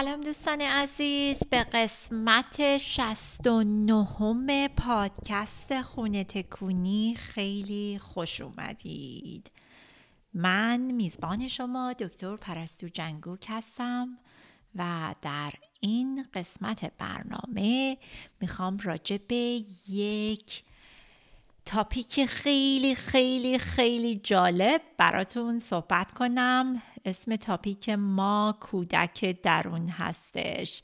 سلام دوستان عزیز. به قسمت 69 پادکست خونه تکونی خیلی خوش اومدید. من میزبان شما دکتر پرستو جنگوک هستم و در این قسمت برنامه می‌خوام راجع به یک تاپیک خیلی خیلی خیلی جالب. براتون صحبت کنم. اسم تاپیک ما کودک درون هستش.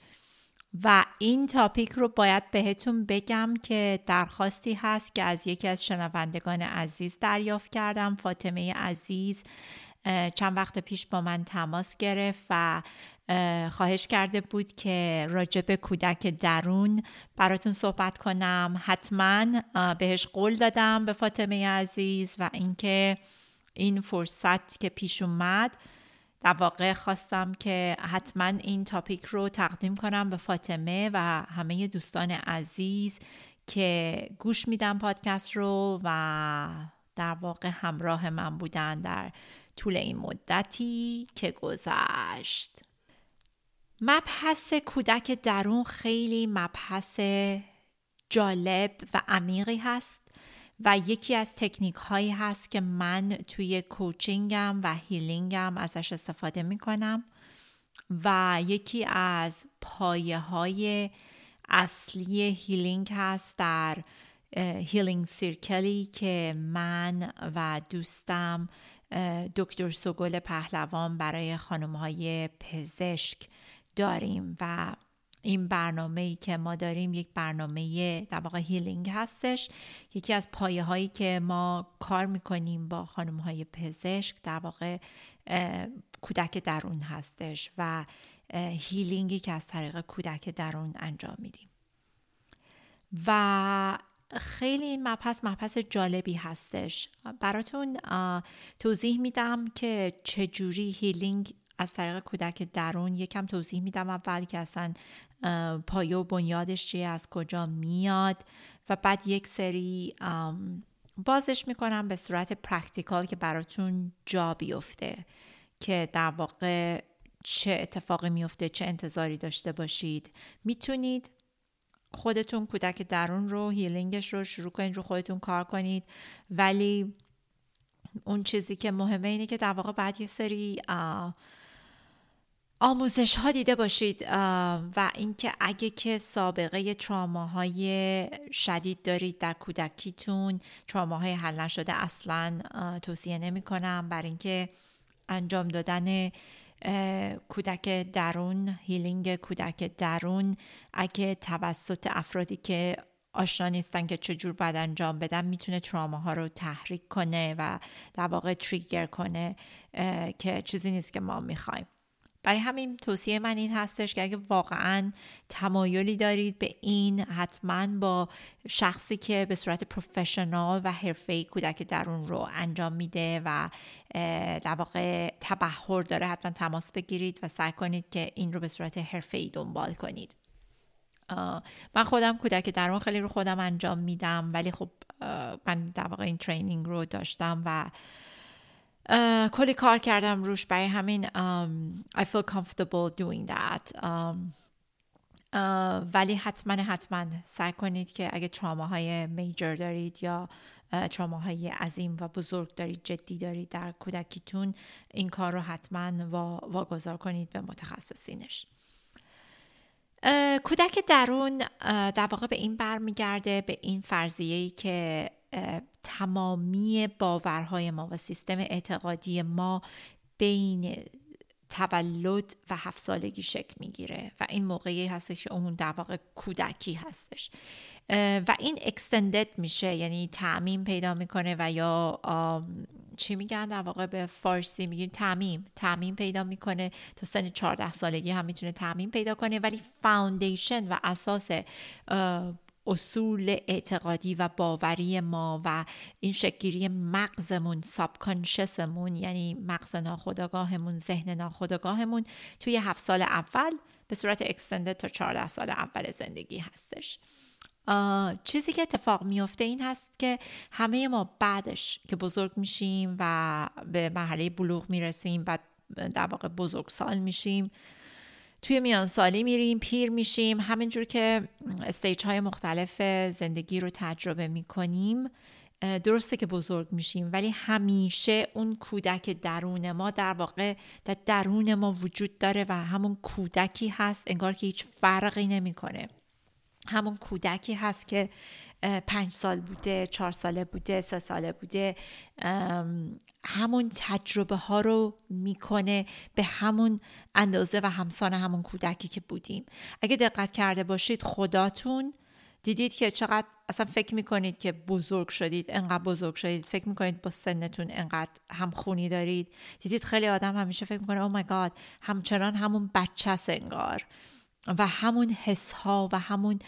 و این تاپیک رو باید بهتون بگم که درخواستی هست که از یکی از شنوندگان عزیز دریافت کردم. فاطمه عزیز چند وقت پیش با من تماس گرفت و خواهش کرده بود که راجع به کودک درون براتون صحبت کنم. حتما بهش قول دادم به فاطمه عزیز و اینکه این فرصت که پیش اومد در واقع خواستم که حتما این تاپیک رو تقدیم کنم به فاطمه و همه دوستان عزیز که گوش میدن پادکست رو و در واقع همراه من بودن در طول این مدتی که گذشت. مبحث کودک درون خیلی مبحث جالب و عمیقی هست و یکی از تکنیک هایی هست که من توی کوچینگم و هیلینگم ازش استفاده می کنم و یکی از پایه های اصلی healing هست در healing circle ی که من و دوستم دکتر سوگل پهلوان برای خانم های پزشک داریم و این برنامه ای که ما داریم یک برنامه در واقع healing هستش. یکی از پایه هایی که ما کار می‌کنیم با خانم های پزشک در واقع کودک درون هستش و healing ی که از طریق کودک درون انجام میدیم. و خیلی این مبحث مبحث جالبی هستش. براتون توضیح میدم که چجوری healing از طریق کودک درون یکم توضیح میدم اول که اصلا پایه و بنیادش چیه از کجا میاد و بعد یک سری بازش می‌کنم به صورت practical که براتون جا بیفته که در واقع چه اتفاقی میفته چه انتظاری داشته باشید. می‌تونید خودتون کودک درون رو هیلینگش رو شروع کنید رو خودتون کار کنید. ولی اون چیزی که مهمه اینه که در واقع بعد یه سری آموزش ها دیده باشید و اینکه اگه که سابقه تراماهای شدید دارید در کودکیتون تراماهای حل نشده اصلا توصیه نمی کنم بر اینکه انجام دادن کودک درون هیلینگ کودک درون اگه توسط افرادی که آشنا نیستن که چجور باید انجام بدن می‌تونه تراماها رو تحریک کنه و در واقع تریگر کنه که چیزی نیست که ما می‌خوایم. برای همین توصیه من این هستش که اگه واقعا تمایلی دارید به این حتما با شخصی که به صورت پروفشنال و حرفه‌ای کودک درون رو انجام میده و در واقع تبهر داره حتما تماس بگیرید و سعی کنید که این رو به صورت حرفه‌ای دنبال کنید. من خودم کودک درون خیلی رو خودم انجام میدم ولی خب من در واقع این ترینینگ رو داشتم و کلی کار کردم روش برای همین I feel comfortable doing that. ولی حتما حتما سعی کنید که اگه تراماهای میجر دارید یا تراماهای عظیم و بزرگ دارید جدی دارید در کودکیتون این کار رو حتما واگذار کنید به متخصصینش. کودک درون در واقع به این برمیگرده به این فرضیه که تمامی باورهای ما و سیستم اعتقادی ما بین تولد و هفت سالگی شکل می‌گیره و این موقعی هستش که اون در واقع کودکی هستش. و این اکستندد میشه یعنی تعمیم پیدا می‌کنه و یا چی میگن در واقع به فارسی میگیم؟ تعمیم. تعمیم پیدا می‌کنه تا سن 14 سالگی هم می‌تونه تعمیم پیدا کنه ولی فاوندیشن و اساس اصول اعتقادی و باوری ما و این شکگیری مغزمون سابکانشسمون یعنی مغز ناخودآگاهمون ذهن ناخودآگاهمون توی هفت سال اول به صورت اکستندد تا 14 سال اول زندگی هستش. چیزی که اتفاق میفته این هست که همه ما بعدش که بزرگ میشیم و به مرحله بلوغ می‌رسیم و در واقع بزرگ سال میشیم توی میان سالی میریم پیر میشیم همینجور که استیج های مختلف زندگی رو تجربه می‌کنیم درسته که بزرگ میشیم ولی همیشه اون کودک درون ما در واقع در درون ما وجود داره و همون کودکی هست انگار که هیچ فرقی نمی‌کنه. همون کودکی هست که پنج سال بوده چهار ساله بوده سه ساله بوده. همون تجربه ها رو می‌کنه به همون اندازه و همسان همون کودکی که بودیم. اگه دقت کرده باشید خداتون دیدید که چقدر اصلا فکر می‌کنید که بزرگ شدید انقدر بزرگ شدید. فکر می‌کنید با سنتون انقدر همخونی دارید. دیدید خیلی آدم همیشه فکر می‌کنه او oh گاد همچنان همون بچه انگار. و همون حس ها و همون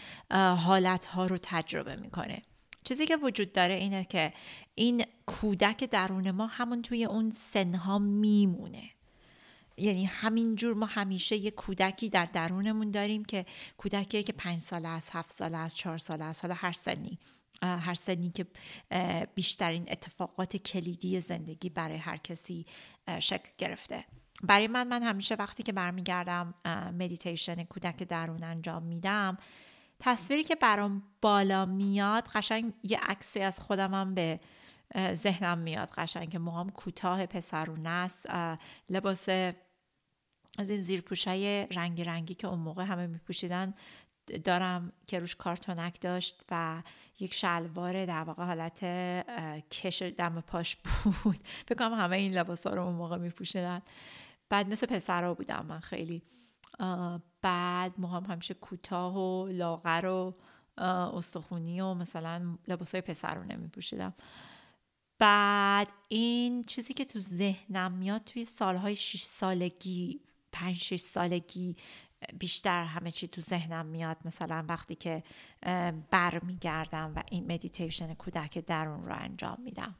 حالت ها رو تجربه می‌کنه. چیزی که وجود داره اینه که این کودک درون ما همون توی اون سنها میمونه. یعنی همینجور ما همیشه یه کودکی در درونمون داریم که کودکی که پنج ساله است هفت ساله است چهار ساله است حالا هر سنی هر سنی که بیشترین اتفاقات کلیدی زندگی برای هر کسی شکل گرفته. برای من من همیشه وقتی که برمیگردم مدیتیشن کودک درون انجام میدم تصویری که برام بالا میاد قشنگ یه عکسی از خودمم به ذهنم میاد قشنگ که موهام کوتاه پسرونه است. لباس از این زیرپوشای رنگی رنگی که اون موقع همه میپوشیدن دارم که روش کارتونک داشت و یک شلوار در واقع حالت کش دم پاش بود. بکنم همه این لباس ها رو اون موقع میپوشیدن. بعد مثل پسرها بودم من خیلی بعد موهام همیشه کوتاه و لاغر و استخونی و مثلا لباس های پسر رو نمی پوشیدم بعد این چیزی که تو ذهنم میاد توی سالهای 6 سالگی پنج 6 سالگی بیشتر همه چی تو ذهنم میاد. مثلا وقتی که برمیگردم و این مدیتیشن کودک درون رو انجام میدم.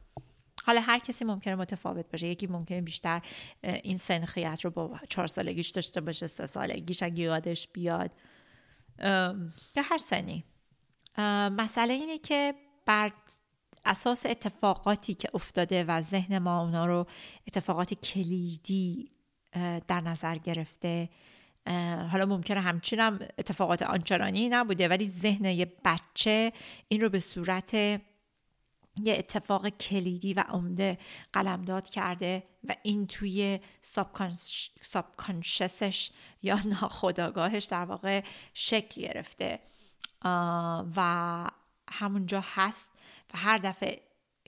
حالا هر کسی ممکنه متفاوت باشه. یکی ممکنه بیشتر این سنخیت رو با چهار سالگیش داشته باشه سه سالگیش اگه یادش بیاد. یا هر سنی. مسئله اینه که بر اساس اتفاقاتی که افتاده و ذهن ما اونا رو اتفاقات کلیدی در نظر گرفته حالا ممکنه همچینم اتفاقات آنچنانی نبوده ولی ذهن یه بچه این رو به صورت یه اتفاق کلیدی و عمده قلمداد کرده و این توی سابکانشسش یا ناخداگاهش در واقع شکل گرفته. و همونجا هست و هر دفعه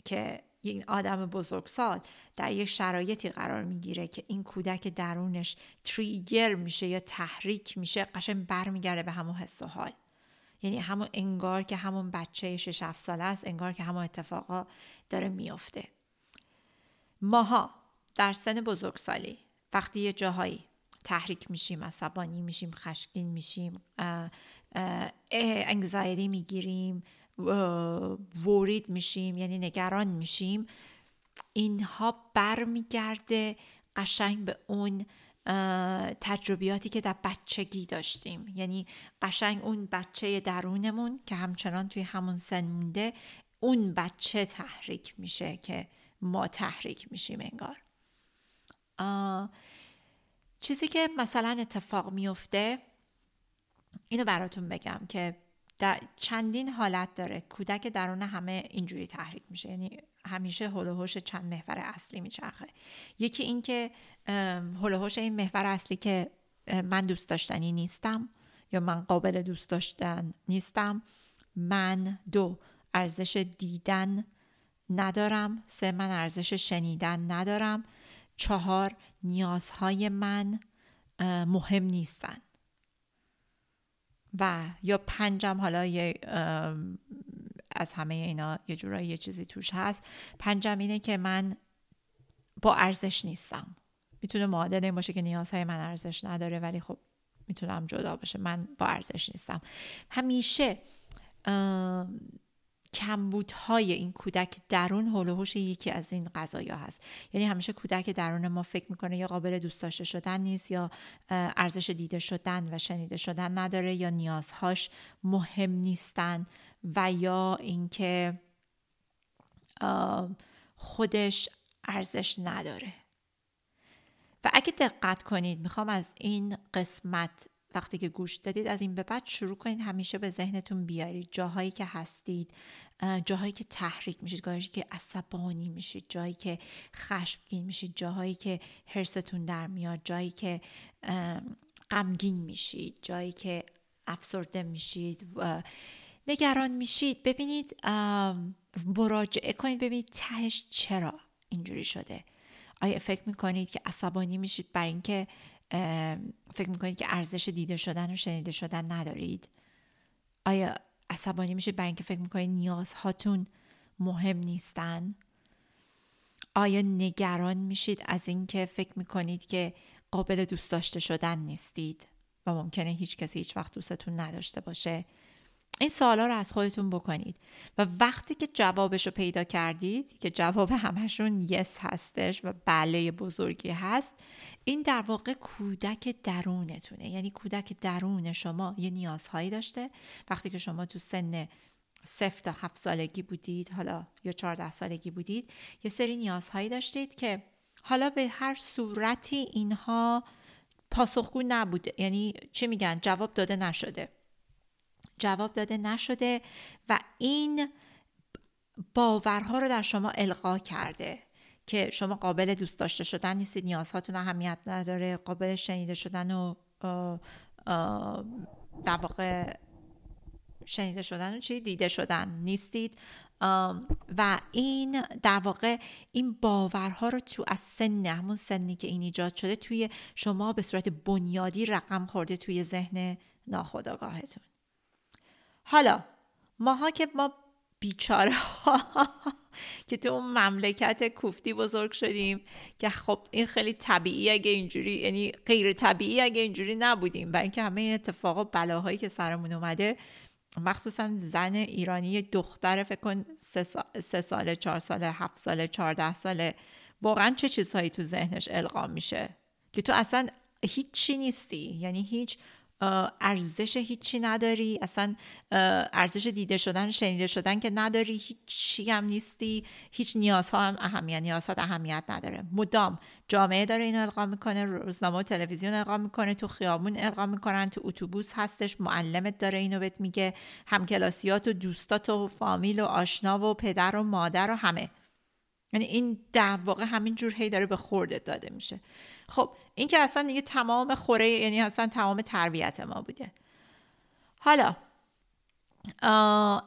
که این آدم بزرگسال در یک شرایطی قرار می‌گیره که این کودک درونش تریگر میشه یا تحریک میشه قشن برمیگرده به همون حس و حال. یعنی همون انگار که همون بچه 6 7 ساله است انگار که همون اتفاقا داره میافته. ماها در سن بزرگسالی وقتی یه جاهایی تحریک میشیم عصبانی میشیم خشکین میشیم انگزایری می‌گیریم ورید میشیم یعنی نگران میشیم اینها برمیگرده قشنگ به اون تجربیاتی که در بچگی داشتیم. یعنی قشنگ اون بچه درونمون که همچنان توی همون سن مونده اون بچه تحریک میشه که ما تحریک میشیم انگار. چیزی که مثلا اتفاق میفته اینو براتون بگم که در چندین حالت داره. کودک درون همه اینجوری تحریک میشه. یعنی همیشه هلوهوش چند محور اصلی میچرخه. یکی این که هلوهوش این محور اصلی که من دوست داشتنی نیستم یا من قابل دوست داشتن نیستم من دو ارزش دیدن ندارم. سه من ارزش شنیدن ندارم. چهار نیازهای من مهم نیستن. و یا پنجم حالا یه از همه اینا یه جورایی یه چیزی توش هست. پنجم اینه که من با ارزش نیستم. می‌تونه معادل این باشه که نیازهای من ارزش نداره ولی خب می‌تونم جدا باشه. من با ارزش نیستم. همیشه کمبودهای این کودک درون هلوهوش یکی از این قضایا هست. یعنی همیشه کودک درون ما فکر می‌کنه یا قابل دوست داشته شدن نیست یا ارزش دیده شدن و شنیده شدن نداره یا نیازهاش مهم نیستن و یا اینکه خودش ارزش نداره. و اگه دقت کنید می‌خوام از این قسمت وقتی که گوش دادید از این به بعد شروع کنید همیشه به ذهنتون بیارید. جاهایی که هستید جاهایی که تحریک میشید جاهایی که عصبانی میشید جایی که خشمگین میشید جاهایی که حرستون در میاد جایی که غمگین میشید جایی که افسرده میشید نگران میشید. ببینید مراجعه کنید ببینید تهش چرا اینجوری شده. آیا فکر می‌کنید که عصبانی میشید بر اینکه فکر می‌کنید که ارزش دیده شدن و شنیده شدن ندارید؟ آیا عصبانی میشید برای اینکه فکر می‌کنید نیازهاتون مهم نیستن؟ آیا نگران میشید از اینکه فکر می‌کنید که قابل دوست داشته شدن نیستید و ممکنه هیچ کسی هیچ وقت دوستتون نداشته باشه؟ این سوالا رو از خودتون بکنید. و وقتی که جوابش رو پیدا کردید که جواب همشون یس هستش و بله بزرگی هست این در واقع کودک درونتونه. یعنی کودک درون شما یه نیازهایی داشته. وقتی که شما تو سن صفر تا هفت سالگی بودید حالا یا چهارده سالگی بودید یه سری نیازهایی داشتید که حالا به هر صورتی اینها پاسخگو نبوده. یعنی چی میگن؟ جواب داده نشده. جواب داده نشده و این باورها رو در شما القا کرده که شما قابل دوست داشته شدن نیستید نیازهاتون اهمیت نداره قابل شنیده شدن و در واقع شنیده شدن و چی؟ دیده شدن نیستید. و این در واقع این باورها رو تو از سن همون سنی که این ایجاد شده توی شما به صورت بنیادی رقم خورده توی ذهن ناخودآگاهتون. حالا ماها که ما بیچاره که تو اون مملکت کوفتی بزرگ شدیم که خب این خیلی طبیعی اگه اینجوری یعنی غیر طبیعی اگه اینجوری نبودیم. برای اینکه همه این اتفاق و بلاهایی که سرمون اومده مخصوصا زن ایرانی دختر فکر کن سه, ساله چهار ساله هفت ساله چهارده ساله واقعا چه چیزهایی تو ذهنش القا میشه؟ که تو اصلا هیچی نیستی. یعنی هیچ ارزش هیچی نداری. اصلا ارزش دیده شدن شنیده شدن که نداری هیچی هم نیستی. هیچ نیازها هم اهمیت نیازها اهمیت نداره. مدام جامعه داره اینو القا می‌کنه روزنامه و تلویزیون القا می‌کنه تو خیابون القا می‌کنن تو اتوبوس هستش معلمت داره اینو بهت میگه همکلاسیات و دوستات و فامیل و آشنا و پدر و مادر و همه. یعنی این در واقع همین جور هی داره به خوردت داده میشه. خب این که اصلا دیگه تمام خوره یعنی اصلا تمام تربیت ما بوده. حالا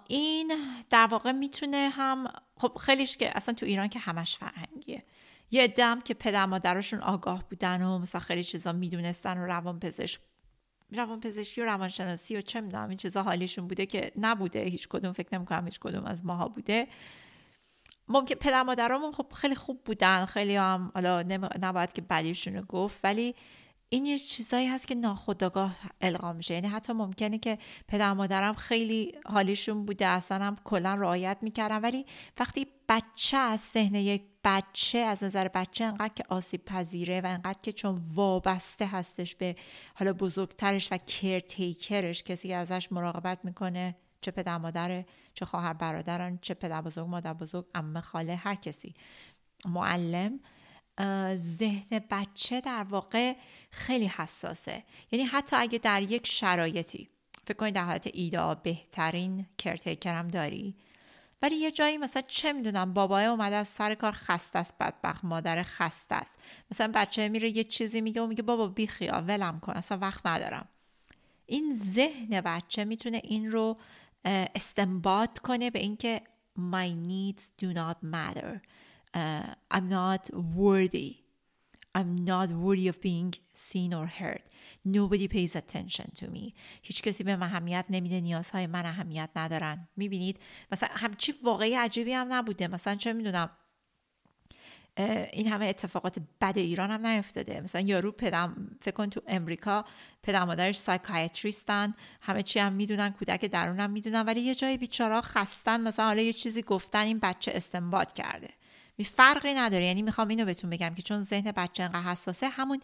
این در واقع می‌تونه هم خب خیلیش که اصلا تو ایران که همش فرهنگیه. یه دم که پدر مادرشون آگاه بودن و مثلا خیلی چیزا می‌دونستن و روان پزشک روان پزشکی و روانشناسی و چه می‌دونم این چیزا حالیشون بوده که نبوده. هیچ کدوم فکر نمی‌کنم هیچ کدوم از ماها بوده. ممکن پدر مادرامون خب خیلی خوب بودن. خیلی هم حالا نباید که بدیشون رو گفت ولی این یه چیزایی هست که ناخودآگاه القا میشه. یعنی حتی ممکنه که پدر مادرم خیلی حالیشون بوده اصلا هم کلا رعایت می‌کردن. ولی وقتی بچه از ذهن یک بچه از نظر بچه انقدر که آسیب پذیره و انقدر که چون وابسته هستش به حالا بزرگترش و کرتیکرش کسی که ازش مراقبت می‌کنه چه پدر مادر چه خواهر برادران چه پدر بزرگ مادر بزرگ عمه خاله هر کسی. معلم ذهن بچه در واقع خیلی حساسه. یعنی حتی اگه در یک شرایطی فکر کنید در حالت ایدا بهترین کرتیکرم داری. ولی یه جایی مثلا چه می‌دونم بابای اومده از سر کار خسته است بدبخت مادر خسته است. مثلا بچه میره یه چیزی میگه و میگه بابا بی خیال ولم کن اصلا وقت ندارم. این ذهن بچه می‌تونه این رو استنباط کنه به اینکه my needs do not matter. uh, I'm not worthy. I'm not worthy of being seen or heard. Nobody pays attention to me. هیچ کسی به من اهمیت نمیده. نیازهای من اهمیت ندارن. می‌بینید؟ مثلا همچی واقعی عجیبی هم نبوده. مثلا چه می‌دونم؟ این همه اتفاقات بد ایران هم نیفتاده. مثلا یارو پدم فکر کن تو امریکا پدر مادرش psychiatrist ن همه چی هم می‌دونن کودک درونم می‌دونن ولی یه جای بیچارا خستن مثلا حالا یه چیزی گفتن این بچه استنباط کرده. می فرقی نداره. یعنی می‌خوام اینو بهتون بگم که چون ذهن بچه انقدر حساسه همون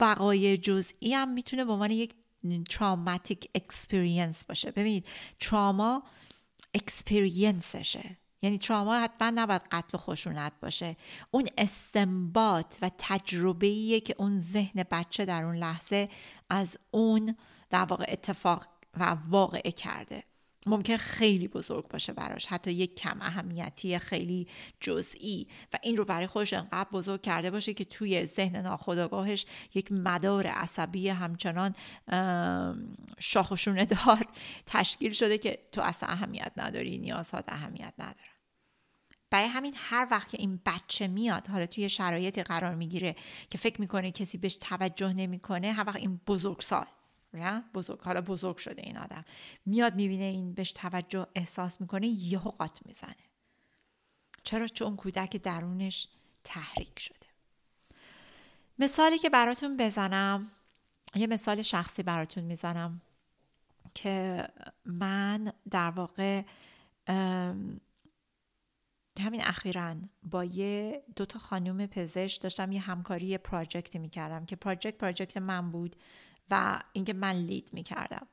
وقایع جزئی هم می‌تونه به عنوان یک traumatic experience باشه. ببینید trauma experience شه یعنی تراما حتما نباید قتل و خشونت باشه. اون استنباط و تجربه‌ایه که اون ذهن بچه در اون لحظه از اون در واقع اتفاق و واقعه کرده. ممکن خیلی بزرگ باشه براش. حتی یک کم اهمیتی خیلی جزئی. و این رو برای خودش انقدر بزرگ کرده باشه که توی ذهن ناخودآگاهش یک مدار عصبی همچنان شاخشونه دار تشکیل شده که تو اصلا اهمیت نداری نیازات اهمیت نداره. برای همین هر وقت که این بچه میاد حالا توی شرایطی قرار می‌گیره که فکر می‌کنه کسی بهش توجه نمی‌کنه هر وقت این بزرگسال بزرگ حالا بزرگ شده این آدم. میاد می‌بینه این بهش توجه احساس می‌کنه یهو قات می‌زنه. چرا؟ چون کودک درونش تحریک شده. مثالی که براتون بزنم یه مثال شخصی براتون می‌زنم که من در واقع همین اخیرا با یه دوتا خانوم پزشک داشتم یه همکاری پراجکتی می‌کردم که پراجکت پراجکت من بود. و اینکه من لید می‌کردم.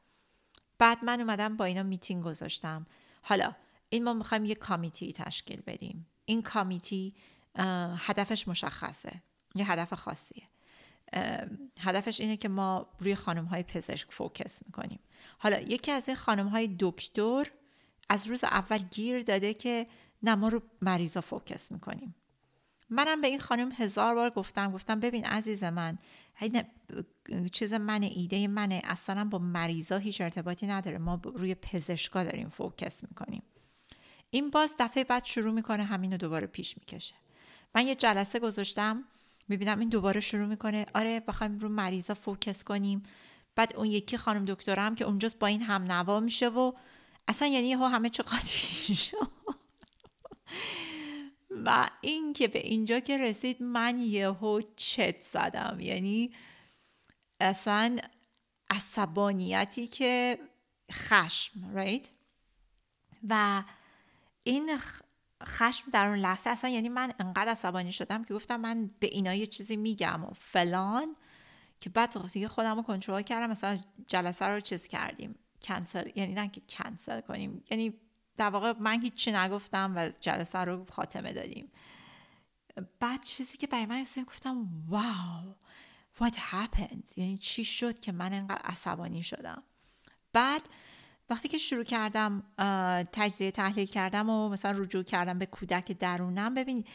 بعد من اومدم با اینا میتینگ گذاشتم. حالا این ما می‌خوایم یه کامیتی تشکیل بدیم. این کامیتی هدفش مشخصه. یه هدف خاصیه. هدفش اینه که ما روی خانم های پزشک focus می‌کنیم. حالا یکی از این خانم های دکتر از روز اول گیر داده که نه ما رو مریضا focus می‌کنیم. منم به این خانم هزار بار گفتم گفتم ببین عزیز من چیز من ایده منه اصلا با مریضا هیچ ارتباطی نداره. ما روی پزشکا داریم focus می‌کنیم. این باز دفعه بعد شروع می‌کنه همین رو دوباره پیش می‌کشه. من یه جلسه گذاشتم می‌بینم این دوباره شروع می‌کنه. آره بخوایم رو مریضا فوکس کنیم. بعد اون یکی خانم دکترم که اونجاست با این هم نوا میشه و اصلا یعنی همه چه قاطی و این که به اینجا که رسید من یهو چت زدم. یعنی اصلا عصبانیتی که خشم رایت و این خشم در اون لحظه اصلا یعنی من انقدر عصبانی شدم که گفتم من به اینا یه چیزی میگم و فلان که بعد دیگه خودم رو کنترل کردم. مثلا جلسه رو چیز کردیم کنسل یعنی نه که کنسل کنیم. یعنی در واقع من هیچی نگفتم و جلسه رو خاتمه دادیم. بعد چیزی که برای من رسید گفتم واو what happened یعنی چی شد که من انقدر عصبانی شدم. بعد وقتی که شروع کردم تجزیه تحلیل کردم و مثلا رجوع کردم به کودک درونم ببین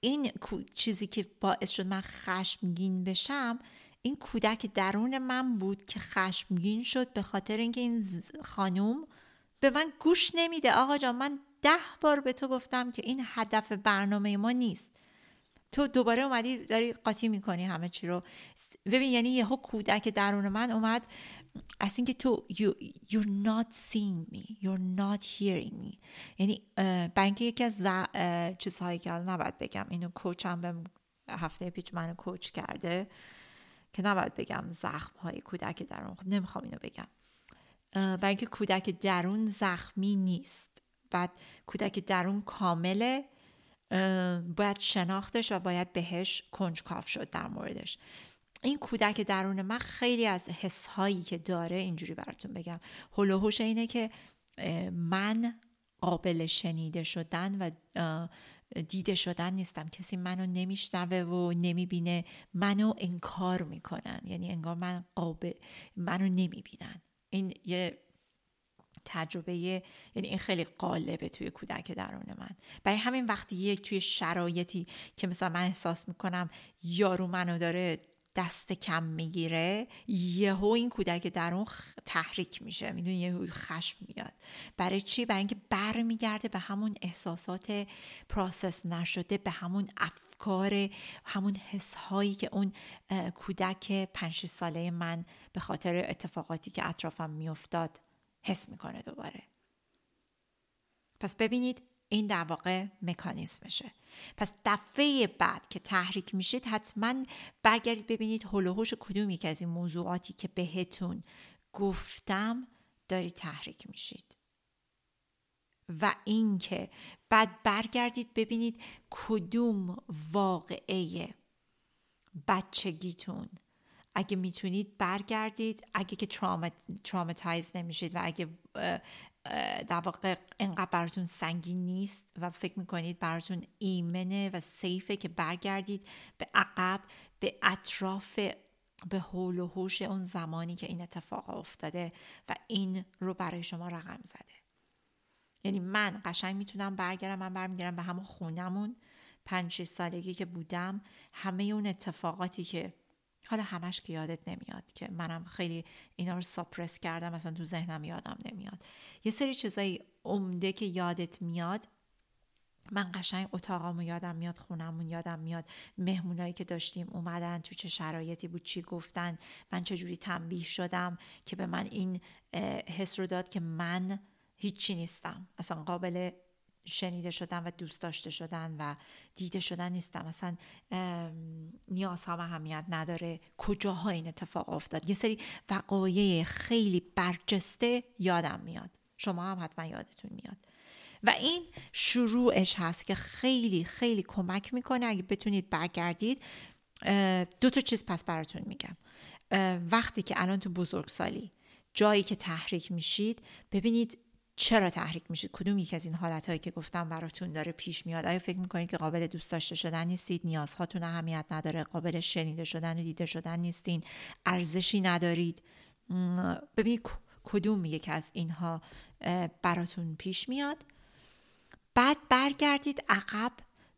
این چیزی که باعث شد من خشمگین بشم این کودک درون من بود که خشمگین شد به خاطر اینکه این خانوم به من گوش نمیده. آقا جان من ده بار به تو گفتم که این هدف برنامه ما نیست. تو دوباره اومدی داری قاطی می‌کنی همه چی رو. ببین یعنی یهو کودک درون من اومد. از اینکه تو you, you're not seeing me. You're not hearing me. یعنی برای اینکه یکی از چیزهایی که نباید بگم اینو کوچم به هفته پیچ منو کوچ کرده که نباید بگم زخم های کودک درون. خب نمی‌خوام اینو بگم. برای اینکه کودک درون زخمی نیست. بعد کودک درون کامله باید شناختش و باید بهش کنجکاف شد در موردش. این کودک درون من خیلی از حسهایی که داره اینجوری براتون بگم. هلوهوش اینه که من قابل شنیده شدن و دیده شدن نیستم. کسی منو نمیشنوه و نمی‌بینه. منو انکار می‌کنن. یعنی انگار من قابل منو نمی‌بینن. این یه تجربه یعنی این خیلی قالبه توی کودک درون من. برای همین وقتی یک توی شرایطی که مثلا من احساس می‌کنم یارو منو داره دست کم می‌گیره یهو این کودک درون تحریک میشه. می‌دونی یهو خشم میاد. برای چی؟ برای اینکه برمیگرده به همون احساسات پروسس نشده به همون افکار همون حس هایی که اون کودک پنج ساله من به خاطر اتفاقاتی که اطرافم میافتاد حس می‌کنه دوباره. پس ببینید این در واقع مکانیزمشه. پس دفعه بعد که تحریک میشید حتما برگردید ببینید هلوهوش کدوم یک از این موضوعاتی که بهتون گفتم دارید تحریک میشید. و اینکه بعد برگردید ببینید کدوم واقعه بچگیتون. اگه می‌تونید برگردید اگه که ترامتایز نمیشید و اگه در واقع انقدر براتون سنگین نیست و فکر می‌کنید براتون ایمنه و سیفه که برگردید به عقب به اطراف به حول و حوش اون زمانی که این اتفاق افتاده و این رو برای شما رقم زده. یعنی من قشنگ می‌تونم برگردم من برمیگردم به همون خونمون. پنج سالگی که بودم همه اون اتفاقاتی که حالا همش که یادت نمیاد که منم خیلی اینا رو ساپرس کردم مثلا تو ذهنم یادم نمیاد. یه سری چیزایی عمده که یادت میاد من قشنگ اتاقامو یادم میاد خونمون یادم میاد. مهمونایی که داشتیم اومدن تو چه شرایطی بود چی گفتن من چجوری تنبیه شدم که به من این حس رو داد که من هیچی نیستم. اصلا قابل شنیده شدن و دوست داشته شدن و دیده شدن نیستم. مثلا نیازها و اهمیت نداره کجاها این اتفاق افتاد. یه سری وقایع خیلی برجسته یادم میاد. شما هم حتما یادتون میاد. و این شروعش هست که خیلی خیلی کمک می‌کنه. اگه بتونید برگردید دو تا چیز پس براتون میگم. وقتی که الان تو بزرگسالی جایی که تحریک میشید ببینید چرا تحریک میشید کدوم یک از این حالت که گفتم براتون داره پیش میاد؟ آیا فکر می‌کنید که قابل دوست داشته شدن نیستید؟ نیازهاتون اهمیت نداره قابل شنیده شدن و دیده شدن نیستین ارزشی ندارید؟ ببینید کدوم یک از اینها براتون پیش میاد؟ بعد برگردید عقب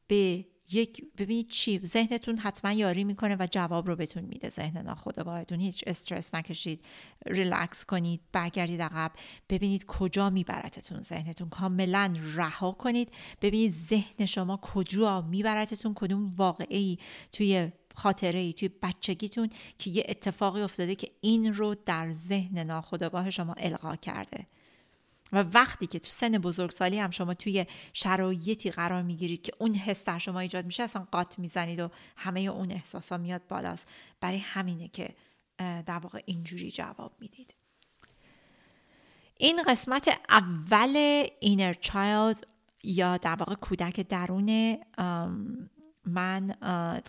به یک ببینید چی؟ ذهنتون حتما یاری می‌کنه و جواب رو بهتون میده ذهن ناخودآگاهتون. هیچ استرس نکشید ریلکس کنید برگردید عقب. ببینید کجا میبرتتون ذهنتون. کاملا رها کنید. ببینید ذهن شما کجا میبرتتون. کدوم واقعی توی خاطره ای توی بچگیتون که یه اتفاقی افتاده که این رو در ذهن ناخودآگاه شما القا کرده. و وقتی که تو سن بزرگسالی هم شما توی شرایطی قرار می‌گیرید که اون حس در شما ایجاد میشه اصلا قاط می‌زنید و همه اون احساسا میاد بالاست. برای همینه که در واقع اینجوری جواب می‌دید. این قسمت اول اینر چایلد یا در واقع کودک درون من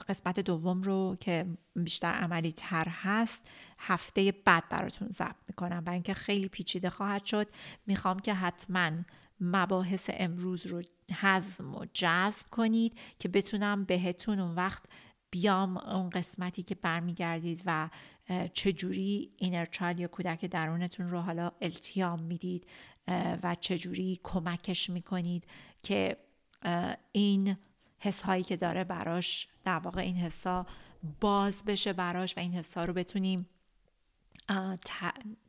قسمت دوم رو که بیشتر عملی تر هست هفته بعد براتون ضبط می‌کنم. برای اینکه خیلی پیچیده خواهد شد می‌خوام که حتما مباحث امروز رو حزم و جذب کنید که بتونم بهتون اون وقت بیام اون قسمتی که برمیگردید و چجوری اینر چایلد یا کودک درونتون رو حالا التیام می‌دید و چجوری کمکش می‌کنید که این حس هایی که داره براش در واقع این حسا باز بشه براش و این حسا رو بتونیم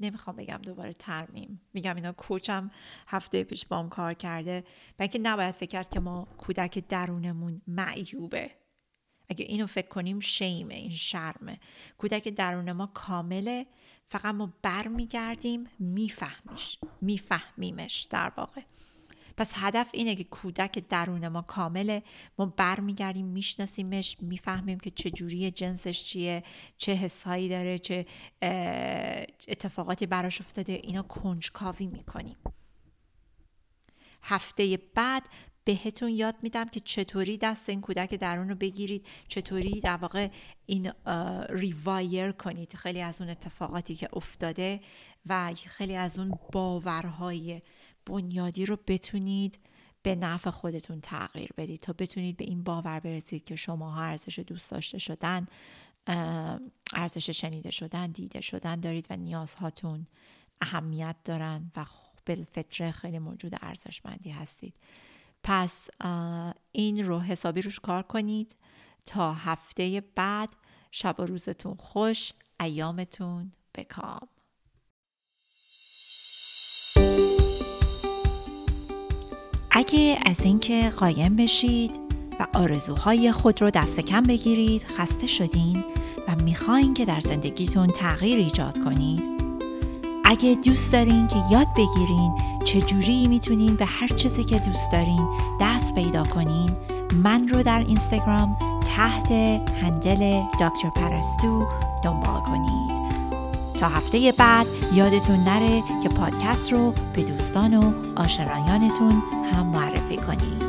نمی‌خوام بگم دوباره ترمیم. میگم اینا کوچم هفته پیش بام کار کرده برای اینکه نباید فکر کرد که ما کودک درونمون معیوبه. اگه اینو فکر کنیم شیمه این شرمه. کودک درون ما کامله فقط ما برمیگردیم میفهمیش میفهمیمش در واقع. پس هدف اینه که کودک درون ما کامله. ما برمیگردیم میشناسیمش می‌فهمیم که چه جوری جنسش چیه چه حسایی داره چه اتفاقاتی براش افتاده. اینا کنجکاوی می‌کنیم. هفته بعد بهتون یاد میدم که چطوری دست این کودک درون رو بگیرید. چطوری در واقع این ریوایر کنید. خیلی از اون اتفاقاتی که افتاده و خیلی از اون باورهای بنیادی رو بتونید به نفع خودتون تغییر بدید تا بتونید به این باور برسید که شما ارزش دوست داشته شدن ارزش شنیده شدن دیده شدن دارید و نیازهاتون اهمیت دارن و بالفطره خیلی موجود ارزشمندی هستید. پس این رو حسابی روش کار کنید تا هفته بعد. شب و روزتون خوش ایامتون بکام اگه از اینکه قایم بشید و آرزوهای خود رو دست کم بگیرید خسته شدین و می‌خواین که در زندگیتون تغییر ایجاد کنید. اگه دوست دارین که یاد بگیرین چجوری می‌تونین به هر چیزی که دوست دارین دست پیدا کنین من رو در اینستاگرام تحت هندل دکتر پرستو دنبال کنید. تا هفته بعد یادتون نره که پادکست رو به دوستان و آشنایانتون هم معرفی کنید.